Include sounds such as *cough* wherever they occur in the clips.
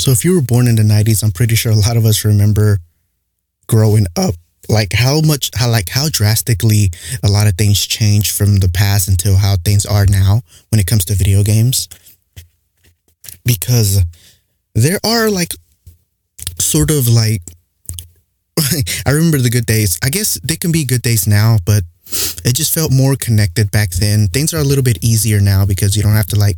So if you were born in the 90s, I'm pretty sure a lot of us remember growing up like how much how like how drastically a lot of things changed from the past until how things are now when it comes to video games because there are like sort of like *laughs* I remember the good days. I guess they can be good days now, but it just felt more connected back then. Things are a little bit easier now because you don't have to like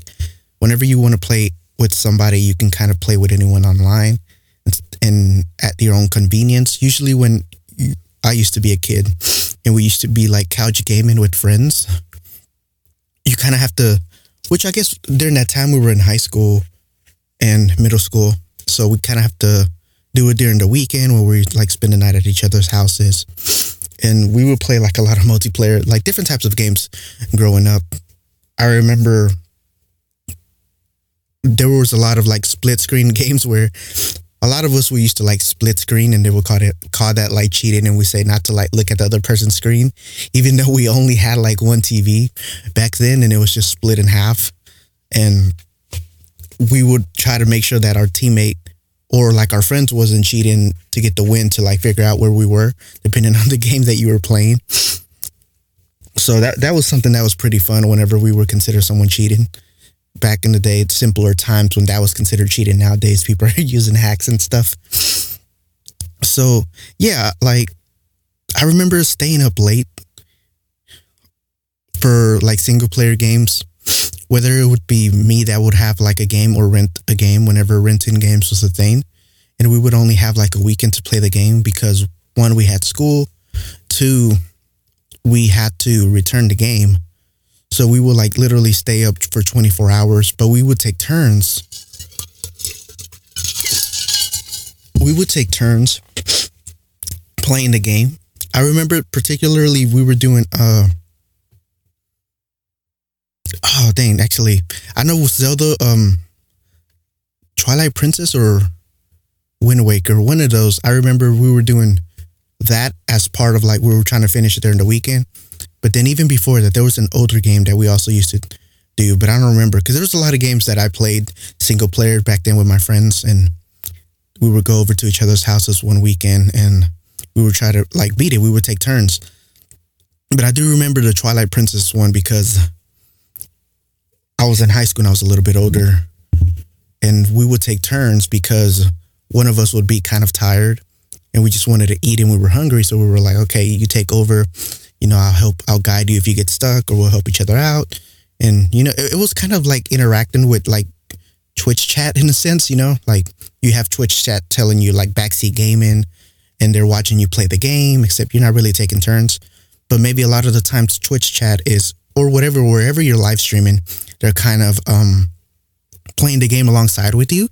whenever you want to play with somebody, you can kind of play with anyone online and at your own convenience. Usually when you, I used to be a kid and we used to be like couch gaming with friends, you kind of have to which I guess during that time we were in high school and middle school. So we kind of have to do it during the weekend where we like spend the night at each other's houses. And we would play like a lot of multiplayer, like different types of games growing up. I remember there was a lot of like split screen *laughs* games where a lot of us we used to like split screen and they would call it call that like cheating and we say not to like look at the other person's screen even though we only had like one TV back then and it was just split in half. And we would try to make sure that our teammate or like our friends wasn't cheating to get the win to like figure out where we were depending *laughs* on the game that you were playing. So that that was something that was pretty fun whenever we would consider someone cheating back in the day simpler times when that was considered cheating nowadays people are *laughs* using hacks and stuff so yeah like i remember staying up late for like single player games whether it would be me that would have like a game or rent a game whenever renting games was a thing. And we would only have like a weekend to play the game because one, we had school, two, we had to return the game. So we would like literally stay up for 24 hours, but we would take turns. We would take turns playing the game. I remember particularly we were doing uh oh dang, actually, I know Zelda, um, Twilight Princess or Wind Waker, one of those. I remember we were doing that as part of like we were trying to finish it during the weekend. But then even before that, there was an older game that we also used to do, but I don't remember because there was a lot of games that I played single player back then with my friends, and we would go over to each other's houses one weekend and we would try to like beat it. We would take turns. But I do remember the Twilight Princess one because I was in high school and I was a little bit older, and we would take turns because one of us would be kind of tired, and we just wanted to eat and we were hungry, so we were like, okay, you take over, you know, I'll help, I'll guide you if you get stuck, or we'll help each other out, and you know, it, it was kind of like interacting with like Twitch chat in a sense, you know, like you have Twitch chat telling you like backseat gaming, and they're watching you play the game, except you're not really taking turns. But maybe a lot of the times Twitch chat is or whatever wherever you're live streaming they're kind of um, playing the game alongside with you.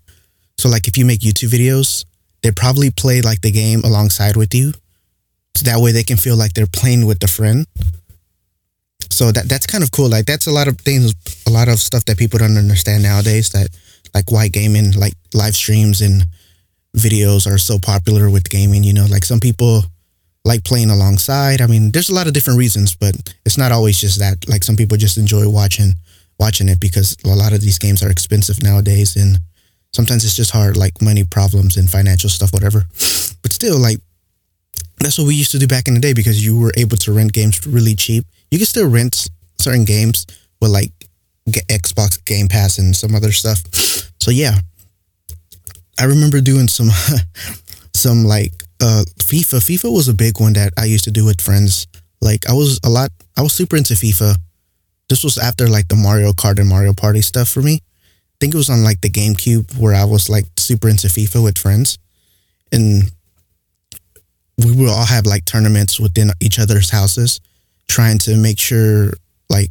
So like if you make YouTube videos, they probably play like the game alongside with you. So that way they can feel like they're playing with the friend. So that that's kind of cool. Like that's a lot of things, a lot of stuff that people don't understand nowadays. That like why gaming, like live streams and videos are so popular with gaming. You know, like some people like playing alongside. I mean, there's a lot of different reasons, but it's not always just that. Like some people just enjoy watching watching it because a lot of these games are expensive nowadays and sometimes it's just hard like money problems and financial stuff whatever but still like that's what we used to do back in the day because you were able to rent games really cheap. You can still rent certain games with like xbox game pass and some other stuff. So yeah. I remember doing some *laughs* some like uh fifa. Fifa was a big one that i used to do with friends. Like i was a lot i was super into fifa. This was after like the Mario Kart and Mario Party stuff for me. I think it was on like the GameCube where I was like super into FIFA with friends. And we would all have like tournaments within each other's houses, trying to make sure like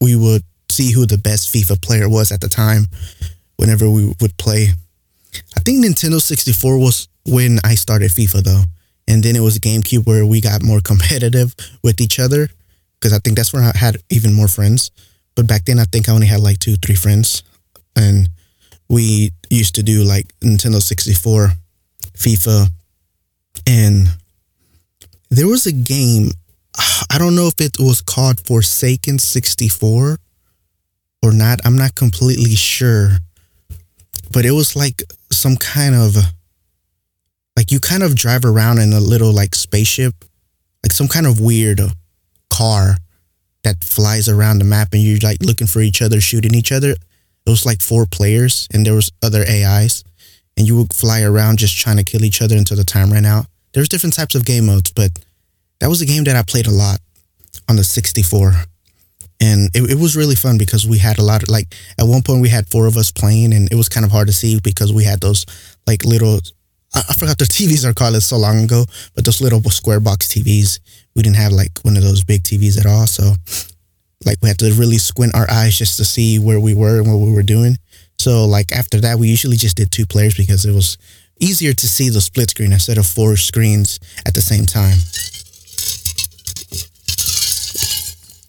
we would see who the best FIFA player was at the time whenever we would play. I think Nintendo 64 was when I started FIFA though. And then it was GameCube where we got more *laughs* competitive with each other because I think that's where I had even more friends. But back then, I think I only had like two, three friends, and we used to do like Nintendo sixty four, FIFA, and was a game. I don't know if it was called Forsaken sixty four or not. I'm not completely sure, but it was like some kind of like you kind of drive around in a little like spaceship, like some kind of weird car that flies around the map and you're like looking for each other, shooting each other. It was like four players and there was other AIs and you would fly around just trying to kill each other until the time ran out. There's different types of game modes, but that was a game that I played a lot on the 64. And it, it was really fun because we had a lot of like at one point we had four of us playing and it was kind of hard to see because we had those like little I, I forgot the *laughs* TVs are called it so long ago, but those little square box TVs. We didn't have like one of those big TVs at all. So like we had to really squint our eyes just to see where we were and what we were doing. So like after that, we usually just did two players because it was easier to see the split screen instead of four screens at the same time.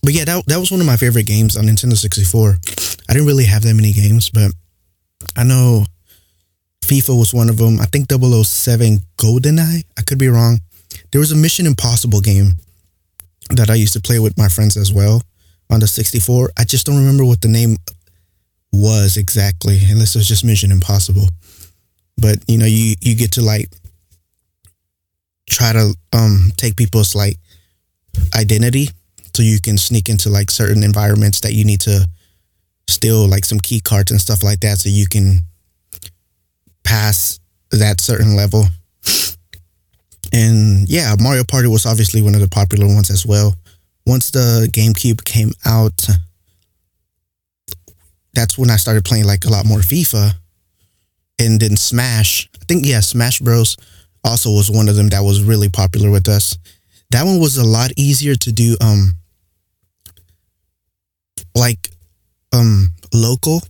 But yeah, that, that was one of my favorite games on Nintendo 64. I didn't really have that many games, but I know FIFA was one of them. I think 007 GoldenEye. I could be wrong. There was a Mission Impossible game that I used to play with my friends as well on the 64. I just don't remember what the name was exactly, unless it was just Mission Impossible. But you know, you you get to like try to um take people's like identity so you can sneak into like certain environments that you need to steal like some key cards and stuff like that so you can pass that certain level. And yeah, Mario Party was obviously one of the popular ones as well. Once the GameCube came out, that's when I started playing like a lot more FIFA. And then Smash, I think, yeah, Smash Bros. also was one of them that was really popular with us. That one was a lot easier to do, um, like, um, local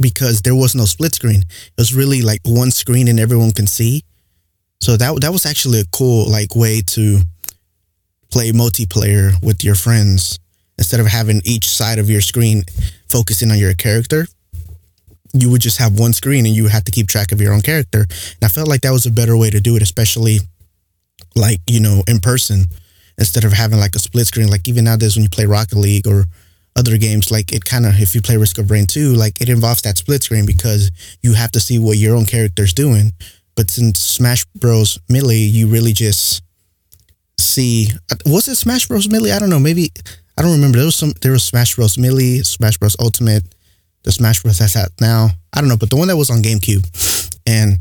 because there was no split screen. It was really like one screen and everyone can see. So that that was actually a cool like way to play multiplayer with your friends instead of having each side of your screen focusing on your character. You would just have one screen and you had to keep track of your own character. And I felt like that was a better way to do it, especially like, you know, in person instead of having like a split screen. Like even nowadays when you play Rocket League or other games, like it kind of, if you play Risk of Rain 2, like it involves that split screen because you have to see what your own character's doing. But since Smash Bros. Melee, you really just see. Uh, was it Smash Bros. Melee? I don't know. Maybe I don't remember. There was some. There was Smash Bros. Melee, Smash Bros. Ultimate, the Smash Bros. that's out now. I don't know, but the one that was on GameCube, and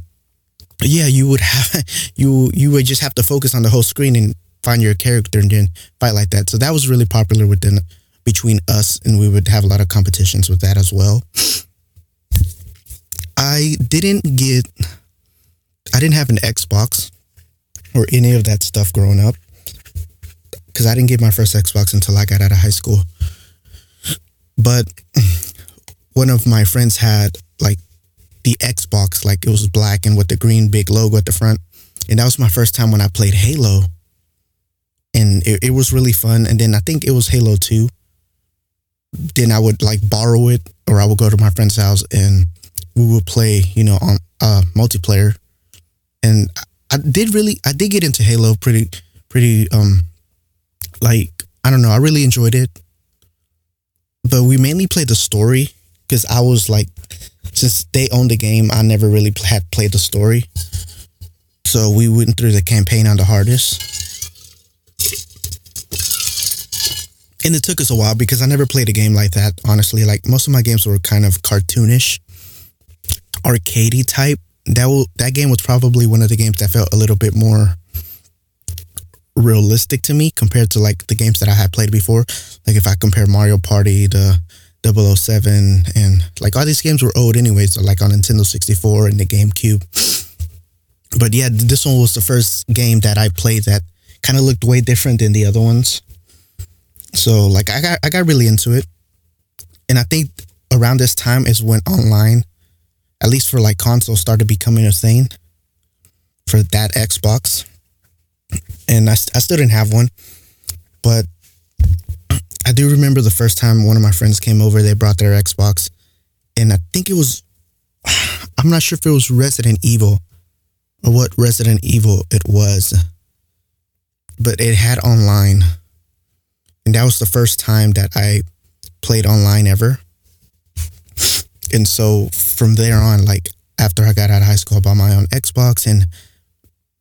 yeah, you would have *laughs* you you would just have to focus on the whole screen and find your character and then fight like that. So that was really popular within between us, and we would have a lot of competitions with that as well. I didn't get, I didn't have an Xbox or any of that stuff growing up because I didn't get my first Xbox until I got out of high school. But one of my friends had like the Xbox, like it was black and with the green big logo at the front. And that was my first time when I played Halo. And it, it was really fun. And then I think it was Halo 2 then I would like borrow it or I would go to my friend's house and we would play, you know, on uh multiplayer. And I did really I did get into Halo pretty pretty um like I don't know, I really enjoyed it. But we mainly played the story because I was like since they owned the game, I never really had played the story. So we went through the campaign on the hardest. And it took us a while because I never played a game like that. Honestly, like most of my games were kind of cartoonish, arcadey type. That will, that game was probably one of the games that felt a little bit more realistic to me compared to like the games that I had played before. Like if I compare Mario Party to 007 and like all these games were old anyways, like on Nintendo 64 and the GameCube. But yeah, this one was the first game that I played that kind of looked way different than the other ones. So like I got I got really into it. And I think around this time is when online, at least for like consoles, started becoming a thing for that Xbox. And I, I still didn't have one. But I do remember the first time one of my friends came over, they brought their Xbox. And I think it was, *sighs* I'm not sure if it was Resident Evil or what Resident Evil it was, but it had online. And that was the first time that I played online ever. and so from there on, like after I got out of high school, I bought my own Xbox, and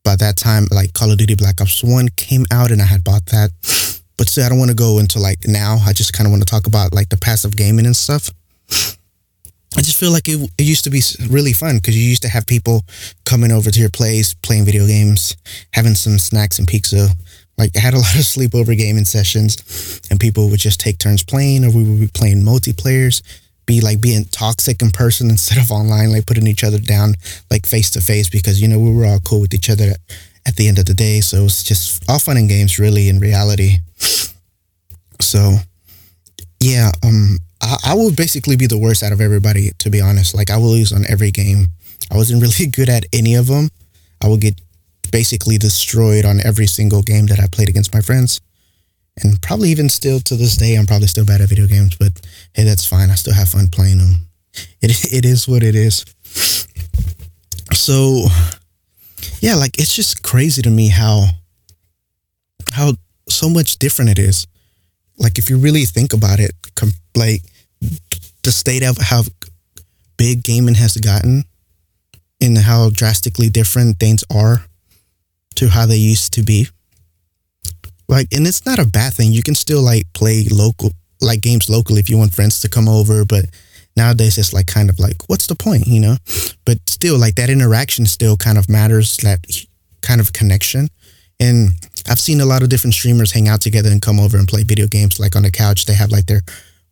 by that time, like Call of Duty Black Ops One came out, and I had bought that. But still, I don't want to go into like now. I just kind of want to talk about like the passive gaming and stuff. I just feel like it, it used to be really fun because you used to have people coming over to your place, playing video games, having some snacks and pizza. Like I had a *laughs* lot of sleepover gaming sessions, and people would just take turns playing, or we would be playing multiplayers, be like being toxic in person *laughs* instead of online, like putting each other down like face to face because you know we were all cool with each other at the end of the day. So it's just all fun and games, really, in reality. So, yeah, um, I, I would basically be the worst out of everybody, to be honest. Like I will lose on every game. I wasn't *laughs* really good at any of them. I would get basically destroyed on every single game that I played against my friends. And probably even still to this day, I'm probably still bad at video games, but hey, that's fine. I still have fun playing them. It, *laughs* it is what it is. So, yeah, like it's just crazy to me how, how so much different it is like if you really think about it, com- like the state of how big gaming has gotten and how drastically different things are to how they used to be. Like, and it's not a bad thing. You can still like play local, like games locally if you want friends to come over, but nowadays it's like kind of like, what's the point, you know? But still, like that interaction still kind of matters, that kind of connection. And I've seen a lot of different streamers hang out together and come over and play video games. Like on the couch, they have like their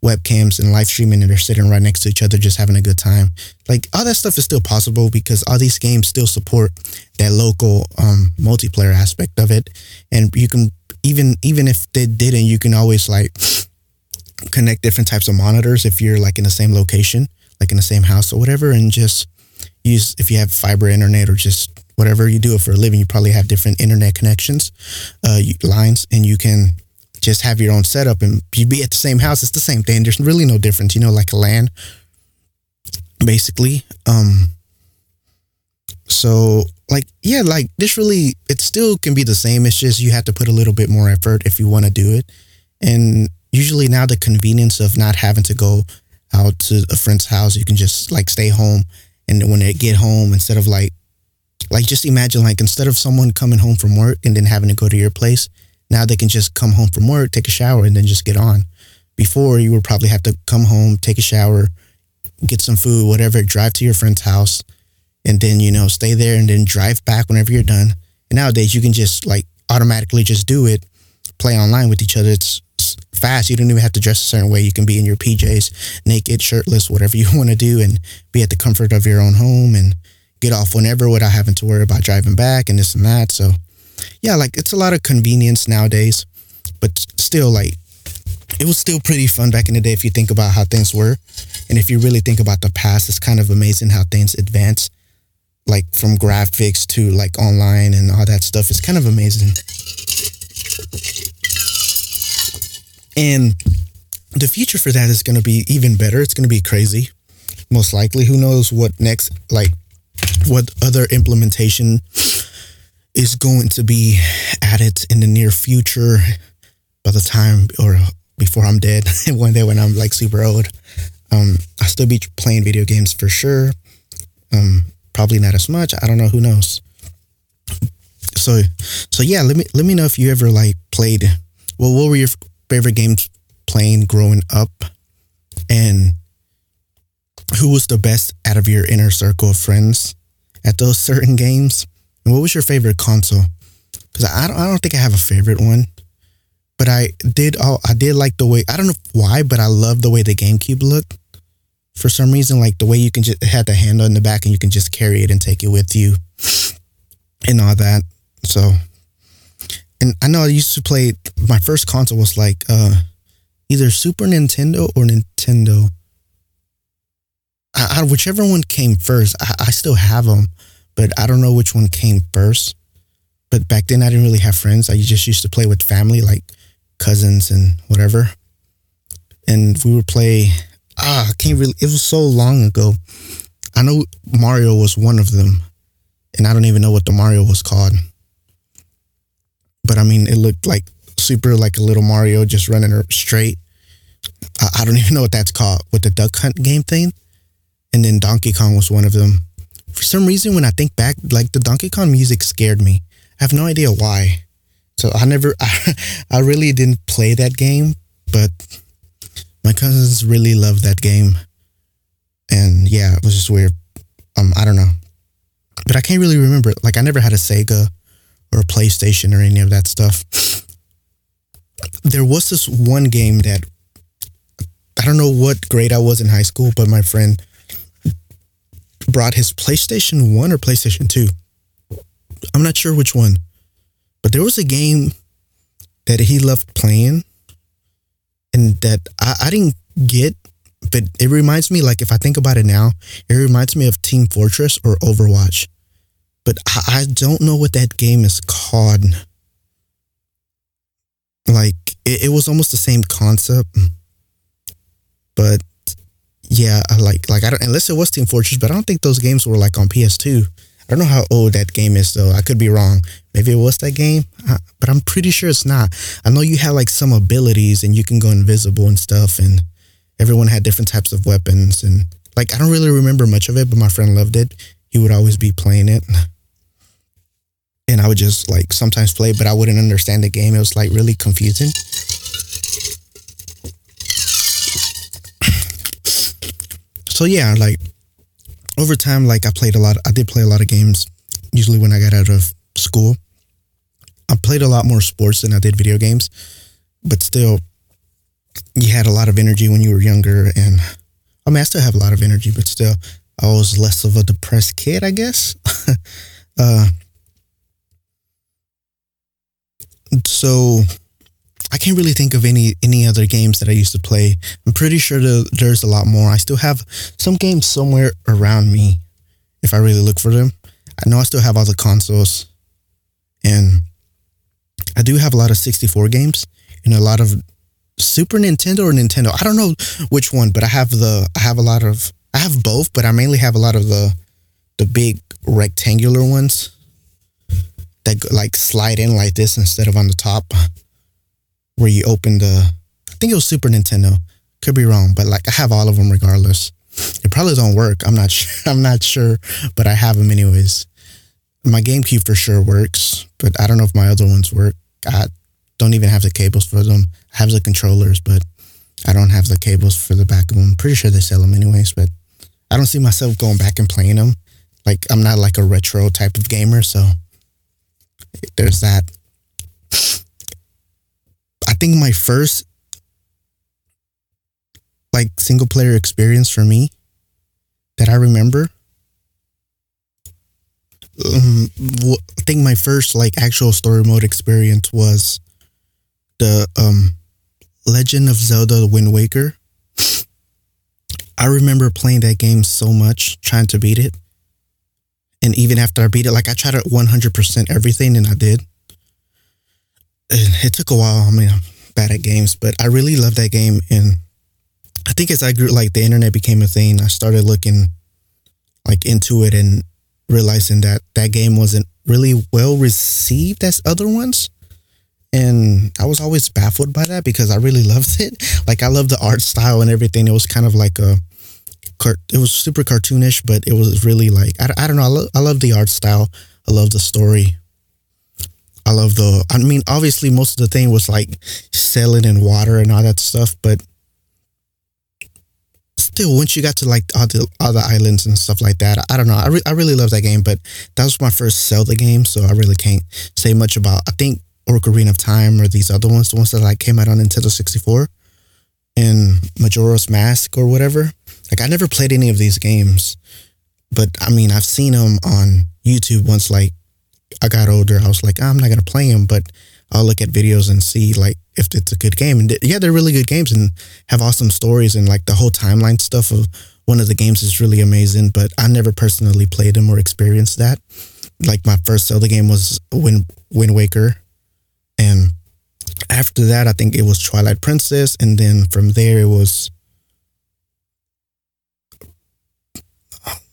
webcams and live streaming and they're sitting right next to each other just having a good time. Like all that stuff is still possible because all these games still support that local um, multiplayer aspect of it. And you can even even if they didn't, you can always like connect different types of monitors if you're like in the same location, like in the same house or whatever, and just use if you have fiber internet or just whatever you do it for a living, you probably have different internet connections, uh, lines, and you can just have your own setup and you'd be at the same house. It's the same thing. There's really no difference, you know, like a LAN basically. Um, so like, yeah, like this really, it still can be the same. It's just you have to put a little bit more effort if you want to do it. And usually now the convenience of not having to go out to a friend's house, you can just like stay home. And when they get home, instead of like like just imagine like instead of someone coming home from work and then having to go to your place, now they can just come home from work, take a shower, and then just get on. Before you would probably have to come home, take a shower, get some food, whatever, drive to your friend's house, and then you know stay there and then drive back whenever you're done. And nowadays you can just like automatically just do it, play online with each other. It's fast. You don't even have to dress a certain way. You can be in your PJs, naked, shirtless, whatever *laughs* you want to do, and be at the comfort of your own home and get off whenever without having to worry about driving back and this and that. So, yeah, like it's a lot of convenience nowadays, but still, like it was still pretty fun back in the day if you think about how things were. And if you really think about the past, it's kind of amazing how things advance, like from graphics to like online and all that stuff. It's kind of amazing. And the future for that is going to be even better. It's going to be crazy, most likely. Who knows what next, like, what other implementation is going to be added in the near future by the time or before I'm dead *laughs* one day when I'm like super old. Um, I'll still be playing video games for sure. Um, probably not as much. I don't know. Who knows? So, so yeah. Let me let me know if you ever like played. Well, what were your favorite games playing growing up, and who was the best out of your inner circle of friends at those certain games? And what was your favorite console? Because I don't, I don't think I have a favorite one, but I did. Oh, I did like the way. I don't know why, but I love the way the GameCube looked. For some reason, like the way you can just had the handle in the back and you can just carry it and take it with you, *sniffs* and all that. So, and I know I used to play. My first console was like uh, either Super Nintendo or Nintendo I, I, whichever one came first, I, I still have them, but I don't know which one came first. But back then, I didn't really have friends. I just used to play with family, like cousins and whatever. And we would play. Ah, I can't really. It was so long ago. I know Mario was one of them, and I don't even know what the Mario was called. But I mean, it looked like super like a little Mario just running straight. I, I don't *laughs* even know what that's called with the duck hunt game thing. and then Donkey Kong was one of them. For some reason, when I think back, like the Donkey Kong music scared me. I have no idea why. So I never, I, *laughs* I really didn't play that game, but my cousins really loved that game. And yeah, it was just weird. Um, I don't know. But I can't really remember. Like I never had a Sega or a PlayStation or any of that stuff. *sniffs* There was this one game that I don't know what grade I was in high school, but my friend brought his PlayStation 1 or PlayStation 2. I'm not sure which one. But there was a game that he loved playing and that I, I didn't get, but it reminds me, like, if I think about it now, it reminds me of Team Fortress or Overwatch. But I, I don't know what that game is called. Like, it, it was almost the same concept. But yeah, I like like I don't unless it was Team Fortress, but I don't think those games were like on PS2. I don't know how old that game is though. I could be wrong. Maybe it was that game, uh, but I'm pretty sure it's not. I know you had like some abilities and you can go invisible and stuff, and everyone had different types of weapons and like I don't really remember much of it, but my friend loved it. He would always be playing it. And I would just like sometimes play, but I wouldn't understand the game. It was like really confusing. So yeah, like over time, like I played a lot. I did play a lot of games. Usually when I got out of school, I played a lot more sports than I did video games. But still, you had a lot of energy when you were younger, and I mean, I still have a lot of energy, but still, I was less of a depressed kid, I guess. *laughs* uh, so I can't really think of any any other games that I used to play. I'm pretty sure there's a lot more. I still have some games somewhere around me if I really look for them. I know I still have all the consoles and I do have a lot of 64 games and a lot of Super Nintendo or Nintendo. I don't know which one, but I have the I have a lot of I have both, but I mainly have a lot of the the big rectangular ones that like slide in like this instead of on the top where you open the I think it was Super Nintendo. Could be wrong, but like I have all of them regardless. It probably don't work. I'm not *laughs* sure. I'm not sure, but I have them anyways. My GameCube for sure works, but I don't know if my other ones work. I don't even have the cables for them. I have the controllers, but I don't have the cables for the back of them. I'm pretty sure they sell them anyways, but I don't see myself going back and playing them. Like I'm not like a retro type of gamer, so there's that. I think my first like single player experience for me that I remember. Um, I think my first like actual story mode experience was the um, Legend of Zelda: Wind Waker. *laughs* I remember playing that game so much, trying to beat it, and even after I beat it, like I tried to one hundred percent everything, and I did it took a while. I mean, I'm bad at games, but I really love that game. And I think as I grew, like the internet became a thing, I started looking like into it and realizing that that game wasn't really well received as other ones. And I was always baffled by that because I really *laughs* loved it. Like I love the art style and everything. It was kind of like a, it was super cartoonish, but it was really like I, I don't know. I love I love the art style. I love the story. I love the. I mean, obviously, most of the thing was like sailing in water and all that stuff, but still, once you got to like all the other islands and stuff like that, I don't know. I, re- I really love that game, but that was my first Zelda game, so I really can't say much about. I think Ocarina of Time or these other ones, the ones that like came out on Nintendo 64 and Majora's Mask or whatever. Like I never played any of these games, but I mean I've seen them on YouTube once, like I got older, I was like, oh, I'm not gonna play them, but I'll look at videos and see like if it's a good game. And yeah, they're really good games and have awesome stories and like the whole timeline stuff of one of the games is really amazing. But I never personally played them or experienced that. Like my first Zelda game was Wind Wind Waker, and after that, I think it was Twilight Princess, and then from there it was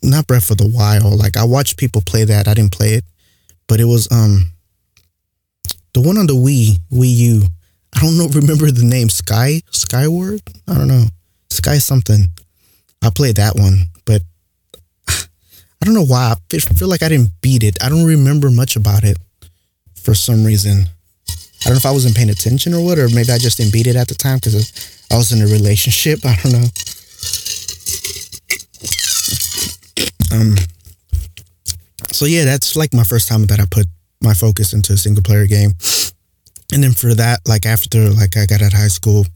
not Breath of the Wild. Like I watched people play that, I didn't play it but it was um the one on the Wii Wii U. I don't know. *laughs* Remember the name Sky Skyward? I don't know. Sky something. I played that one, but *sighs* I don't know why. I feel like I didn't beat it. I don't remember much about it for some reason. I don't know if I wasn't paying attention or what, or maybe I just didn't beat it at the time because I was in a relationship. *laughs* I don't know. Um. So yeah, that's like my first time that I put my focus into a single player game. And then for that, like after like I got out of high school,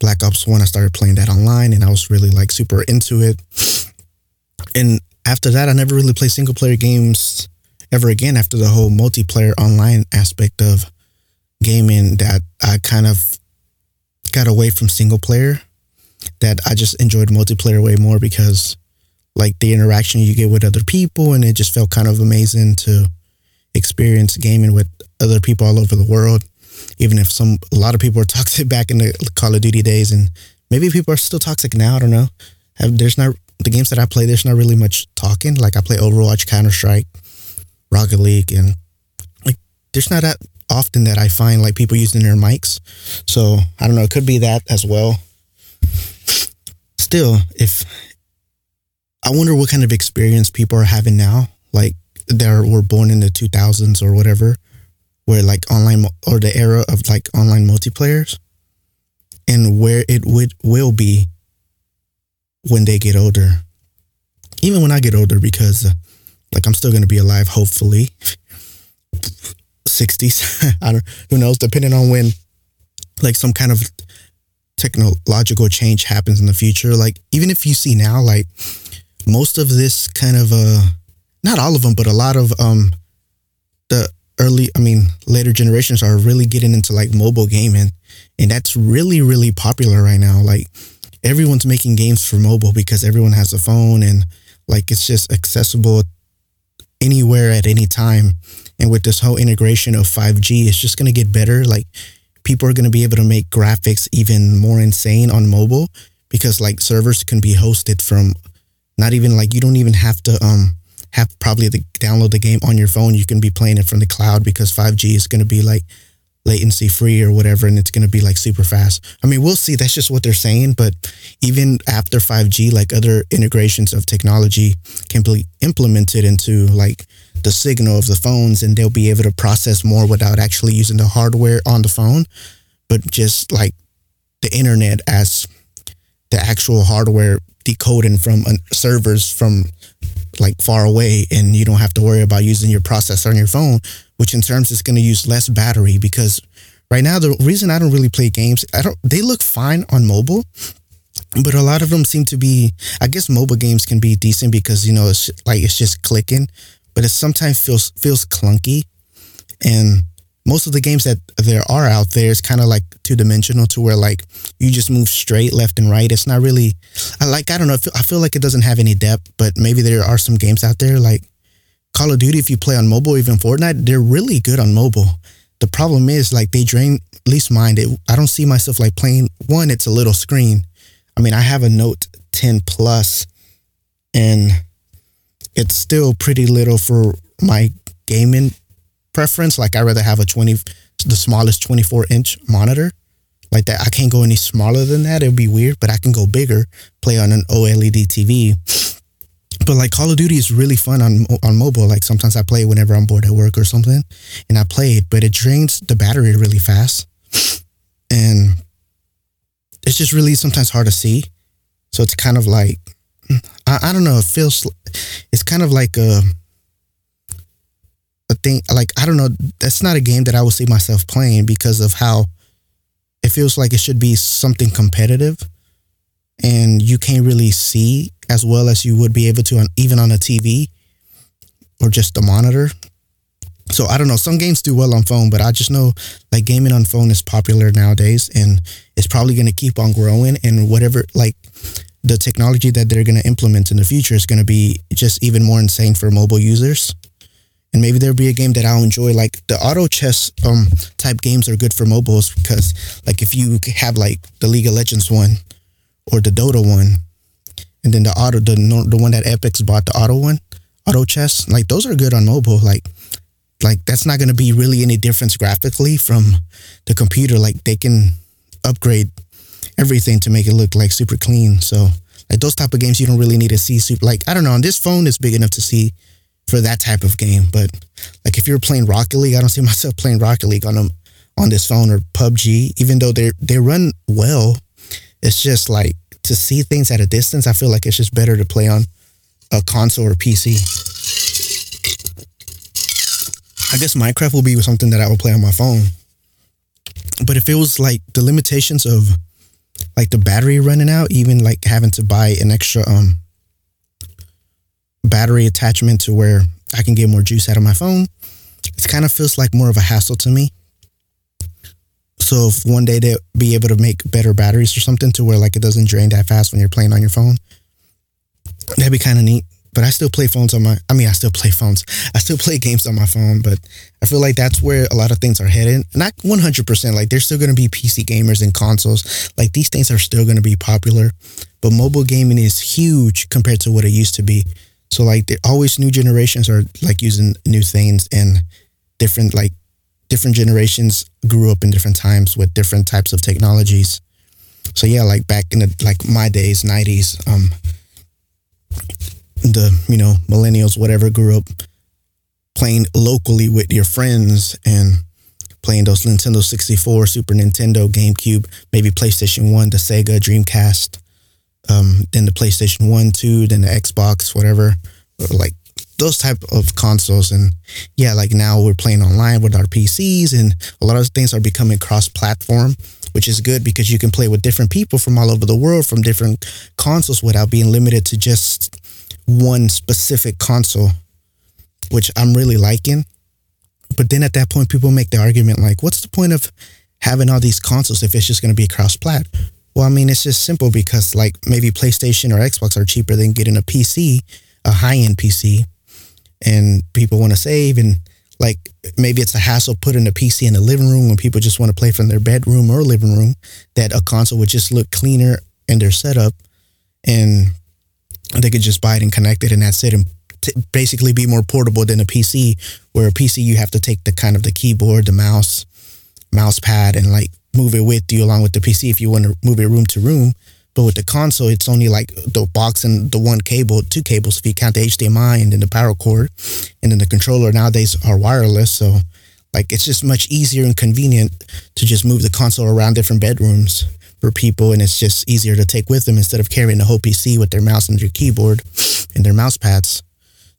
Black Ops One, I started playing that online, and I was really like super into it. And after that, I never really played single player games ever again. After the whole multiplayer online aspect of gaming, that I kind of got away from single player. That I just enjoyed multiplayer way more because like the interaction you get with other people, and it just felt kind of amazing to experience gaming with other people all over the world. Even if some a lot of people are *laughs* toxic back in the Call of Duty days, and maybe people are still toxic now. I don't know. There's not the games that I play. There's not really much talking. Like I play Overwatch, Counter Strike, Rocket League, and like there's not that often that I find like people using their mics. So I don't know. It could be that as well. Still, if I wonder what kind of experience people are having now, like that were born in the 2000s or whatever, where like online or the era of like online multiplayers, and where it would will be when they get older. Even when I get older, because like I'm still gonna be alive, hopefully. 60s. *laughs* I don't who knows, depending on when like some kind of technological change happens in the future. Like even if you see now, like most of this kind of uh not all of them, but a lot of um the early I mean later generations are really getting into like mobile gaming and that's really really popular right now. Like everyone's making games for mobile because everyone has a phone and like it's just accessible anywhere at any time. And with this whole integration of 5G, it's just going to get better. Like people are going to be able to make graphics even more insane on mobile because like servers can be hosted from not even like you don't even have to um have probably the download the game on your phone. You can be playing it from the cloud because 5G is going to be like latency free or whatever and it's going to be like super fast. I mean, we'll see. That's just what they're saying, but even after 5G, like other integrations of technology can be implemented into like the signal of the phones and they'll be able to process more without actually using the hardware on the phone, but just like the internet as the actual hardware decoding from uh, servers from like far away and you don't have to worry about using your processor on your phone which in terms is going to use less battery because right now the reason I don't really play games, I don't they look fine on mobile, but a lot of them seem to be I guess mobile games can be decent because you know it's like it's just clicking, but it sometimes feels feels clunky and most of the games that there are out there is kind of like two dimensional to where like you just move straight left and right. It's not really, I like, I don't know. I feel like it doesn't have any depth, but maybe there are some games out there like Call of Duty, if you play on mobile, even Fortnite, they're really good on mobile. The problem is like they drain at least mine. It, I don't see myself like playing one. It's a little screen. I mean, I have a Note 10 Plus, and it's still pretty little for my gaming preference. Like I rather have a 20, the smallest 24 inch monitor like that. I can't go any smaller than that. It would be weird, but I can go bigger, play on an OLED TV but like Call of Duty is really fun on on mobile. Like sometimes I play whenever I'm bored at work or something, and I play it, but it drains the battery really fast, and it's just really sometimes hard to see. So it's kind of like I, I don't know. It feels it's kind of like a a thing. Like I don't know. That's not a game that I would see myself playing because of how it feels like it should be something competitive, and you can't really see as well as you would be able to on even on a TV or just a monitor. So I don't know. Some games do well on phone, but I just know like gaming on phone is popular nowadays, and it's probably going to keep on growing. And whatever like the technology that they're going to implement in the future is going to be just even more insane for mobile users. And maybe there'll be a game that I'll enjoy. Like the auto chess um type games are good for mobiles because like if you have like the League of Legends one or the Dota one, and then the auto the the one that Epic's bought the auto one, auto chess, like those are good on mobile. Like like that's not to be really any difference graphically from the computer. Like they can upgrade everything to make it look like super clean. So Like those type of games, you don't really need to see super. Like I don't know, on this phone, it's big enough to see for that type of game. But like if you're playing Rocket League, I don't see myself *laughs* playing Rocket League on them on this phone or PUBG. Even though they they run well, it's just like to see things at a distance. I feel like it's just better to play on a console or PC. I guess Minecraft will be something that I will play on my phone. But if it was like the limitations of like the battery running out, even like having to buy an extra um battery attachment to where I can get more juice out of my phone, it kind of feels like more of a hassle to me. So if one day they'll be able to make better batteries or something to where like it doesn't drain that fast when you're playing on your phone, that'd be kind of neat. But I still play phones on my. I mean, I still play phones. I still play games on my phone. But I feel like that's where a lot of things are headed. Not 100. percent Like there's still going to be PC gamers and consoles. Like these things are still going to be popular. But mobile gaming is huge compared to what it used to be. So like, always new generations are like using new things and different like different generations grew up in different times with different types of technologies. So yeah, like back in the like my days, 90s, um, the you know millennials, whatever, grew up playing locally with your friends and playing those Nintendo 64, Super Nintendo, GameCube, maybe PlayStation 1, the Sega, Dreamcast, um, then the PlayStation 1, 2, then the Xbox, whatever, like those type of consoles. And yeah, like now we're playing online with our PCs and a lot of things are becoming cross-platform, which is good because you can play with different people from all over the world from different consoles without being limited to just one specific console, which I'm really liking. But then at that point, people make the argument like, what's the point of having all these consoles if it's just going to be cross plat? Well, I mean, it's just simple because like maybe PlayStation or Xbox are cheaper than getting a PC, a high end PC, and people want to save and like maybe it's a hassle putting a PC in the living room when people just want to play from their bedroom or living room that a console would just look cleaner in their setup and they could just buy it and connect it and that's it and t- basically be more portable than a PC where a PC you have to take the kind of the keyboard, the mouse, mouse pad and like move it with you along with the PC if you want to move it room to room. But with the console, it's only like the box and the one cable, two cables if you count the HDMI and then the power cord. And then the controller nowadays are wireless. So like it's just much easier and convenient to just move the console around different bedrooms for people and it's just easier to take with them instead of carrying the whole PC with their mouse and their keyboard and their mouse pads.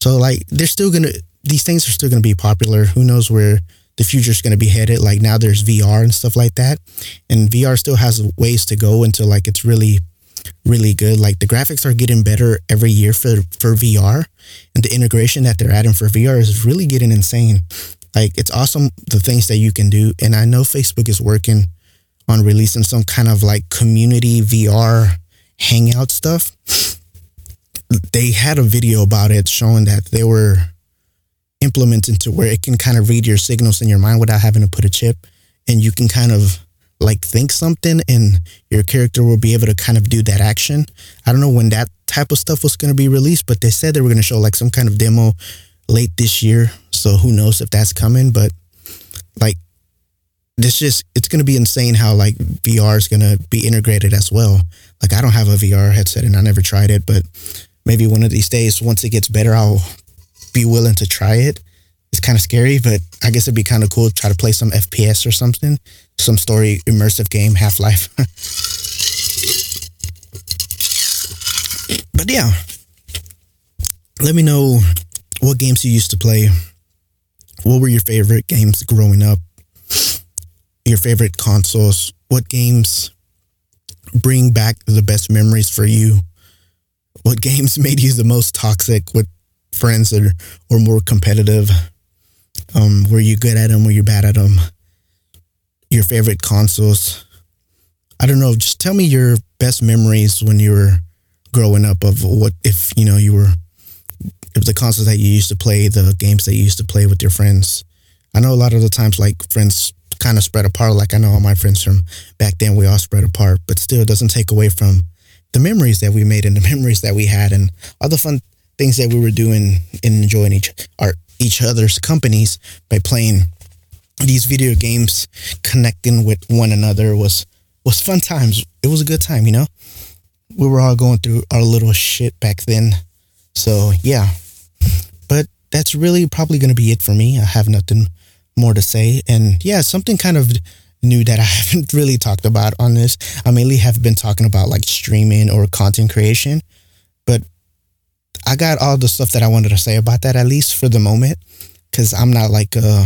So like they're still gonna these things are still gonna be popular. Who knows where the future is gonna be headed? Like now there's VR and stuff like that. And VR still has ways to go until like it's really really good. Like the graphics are getting better every year for for VR and the integration that they're adding for VR is really getting insane. Like it's awesome the things that you can do. And I know Facebook is working on releasing some kind of like community VR hangout stuff. They had a video about it showing that they were implementing into where it can kind of read your signals in your mind without having to put a chip and you can kind of like think something and your character will be able to kind of do that action. I don't know when that type of stuff was going to be released, but they said they were going to show like some kind of demo late this year. So who knows if that's coming, but like this just it's going to be insane how like VR is going to be integrated as well. Like I don't have a VR headset and I never tried it, but maybe one of these days once it gets better I'll be willing to try it. It's kind of scary, but I guess it'd be kind of cool to try to play some FPS or something, some story immersive game, Half-Life. *laughs* but yeah. Let me know what games you used to play. What were your favorite games growing up? your favorite consoles, what games bring back the best memories for you? What *laughs* games made you the most toxic with friends or, or more competitive? Um, were you good at them? Were you're bad at them? Your favorite consoles? I don't know. Just tell me your best memories when you were growing up of what, if, you know, you were, if the consoles that you used to play, the games that you used to play with your friends. I know a lot of the times, like friends kind of spread apart. Like I know all my friends from back then, we all spread apart, but still it doesn't take away from the memories that we made and the *laughs* memories that we had and all the fun things that we were doing and enjoying each our each other's companies by playing these video games, connecting with one another was was fun times. It was a good time, you know. we were all going through our little shit back then. So yeah, but that's really probably going to be it for me. I have nothing more to say. And yeah, something kind of new that I *laughs* haven't really talked about on this. I mainly have been talking about like streaming or content creation, but I got all the stuff that I wanted to say about that at least for the moment, because I'm not like a,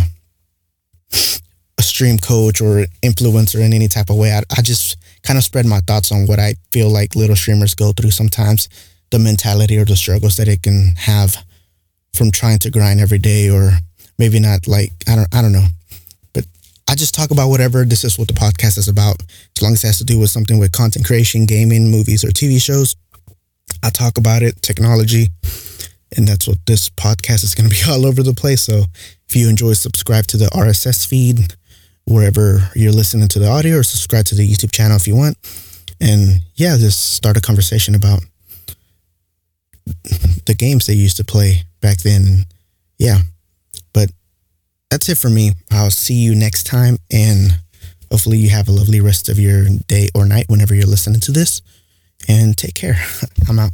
a stream coach or influencer in any type of way. I, I just kind of spread my thoughts on what I feel like little streamers go through sometimes, the mentality or the struggles that it can have from trying to grind every day or maybe not like I don't I don't know. But I just talk about whatever this is what the podcast is about. As long as it has to do with something with content creation, gaming, movies, or TV shows. I talk about it, technology, and that's what this podcast is going to be *laughs* all over the place. So if you enjoy, subscribe to the RSS feed wherever you're listening to the audio, or subscribe to the YouTube channel if you want. And yeah, just start a conversation about *laughs* the games they used to play back then. Yeah, but that's it for me. I'll see you next time, and hopefully you have a lovely rest of your day or night whenever you're listening to this. And take care. *laughs* I'm out.